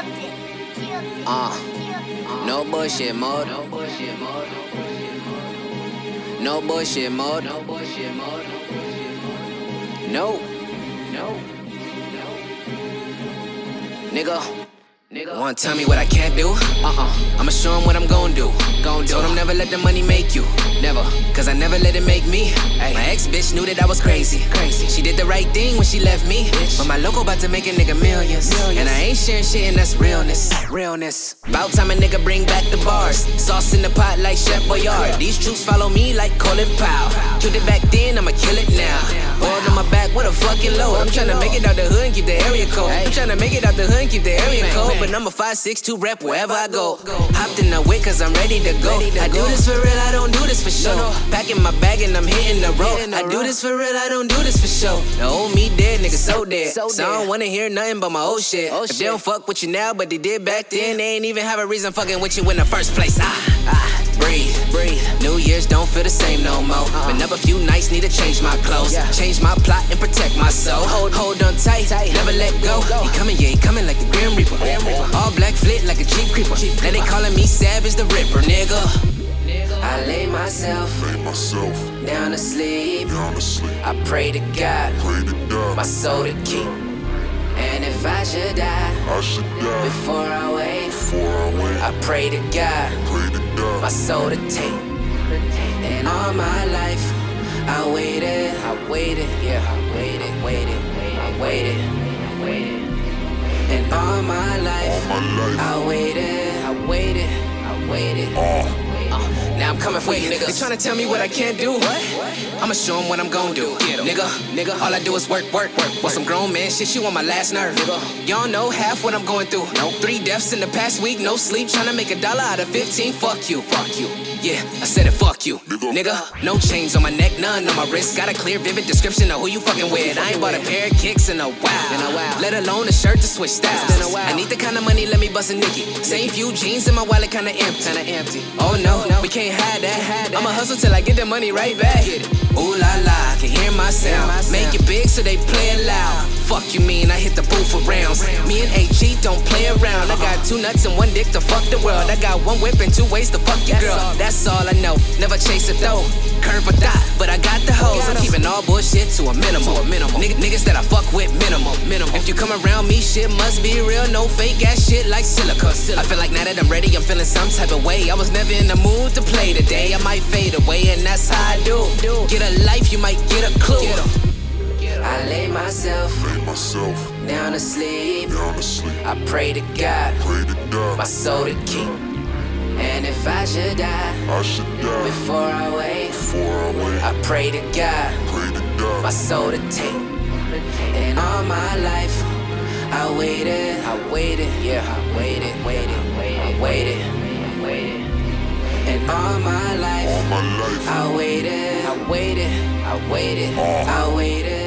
Uh, no bullshit mode. No bullshit mode. No bullshit mode. No bullshit mode. No. No. Nigga. Nigga. Wanna tell me what I can't do? Uh-uh. I'ma show him what I'm gon' do. Gon' do. Told him never let the money make you. Never. Cause I never let it make me. Ay. My ex bitch knew that I was crazy. Crazy. She did the right thing when she left me. Bitch. But my local about to make a nigga millions. millions. And I ain't sharing shit and that's realness. Realness. About time a nigga bring back the bars. Sauce in the pot like Chef Boyard. These troops follow me like Colin Powell. Killed it back then, I'ma kill it now. Boiled on my back with a fucking load. I'm tryna make it out the hood and keep the area cold. I'm tryna make it out the hood and keep the area cold. But I'm a 5'6'2 rep wherever I go. Hopped in the whip cause I'm ready to go. I do this for real, I don't do this for show. Packing my bag and I'm hitting the road. I do this for real, I don't do this for show. The old me dead, nigga so dead. So I don't wanna hear nothing but my old shit. If they don't fuck with you now, but they did back then, they ain't even have a reason fucking with you in the first place. Ah, ah. Breathe, breathe. New Year's don't feel the same no more. Uh-huh. Been up a few nights, need to change my clothes. Change my plot and protect my soul. Hold, hold on tight, never let go. He coming, yeah, he coming like the Grim Reaper. All black flit like a Jeep creeper. Now they calling me Savage the Ripper, nigga. I lay myself, lay myself down to sleep. down to sleep. I pray to God, Pray to God, my soul to keep. And if I should die I should die before I wake, before I wake. I pray to God, Pray to my soul to take. And all my life, I waited, I waited, yeah, I waited, waited, I waited, I waited. And all my life, all my life. I waited, I waited, I waited. Uh, Uh, now I'm coming for you, niggas. They tryna tell me what I can't do. What? I'ma show 'em what I'm gon' do. Nigga, nigga, all I do is work, work, work. Want some grown man shit, you on my last nerve. Nigga. Y'all know half what I'm going through. No, three deaths in the past week, no sleep, tryna make a dollar out of 15. Fuck you, fuck you. Yeah, I said it, fuck you. Nigga. Nigga, no chains on my neck, none on my wrist. Got a clear, vivid description of who you fucking with. I ain't bought a pair of kicks in a while. In a while. Let alone a shirt to switch styles. been a while. I need the kind of money, let me bust a Nicky. Same few jeans in my wallet, kinda empty. Kinda empty. Oh no, no, we can't hide that. I'ma hustle till I get the money right back. Ooh la la, can hear my sound. Make it big so they play it loud. Fuck you mean, I hit the booth for rounds. Me and AG don't play around. I got two nuts and one dick to fuck the world. I got one whip and two ways to fuck your girl. That's all I know. Never chase a though. Curve or dot, but I got the hoes. I'm keeping all bullshit to a minimum. Nigg- niggas that I fuck with, minimum. minimum. You come around me, shit must be real. No fake ass shit like silica. I feel like now that I'm ready, I'm feeling some type of way. I was never in the mood to play today. I might fade away, and that's how I do. Get a life, you might get a clue. I lay myself lay myself down to sleep. down to sleep. I pray to God, Pray to my God, soul to keep. And if I should die I should die before I wake, before I wake. I pray to God, Pray to my God, soul to take. And all my life, I waited, I waited, yeah, I waited, waited, I waited, waited. And all my all life, my life. I waited, I waited, I waited, Uh. I waited.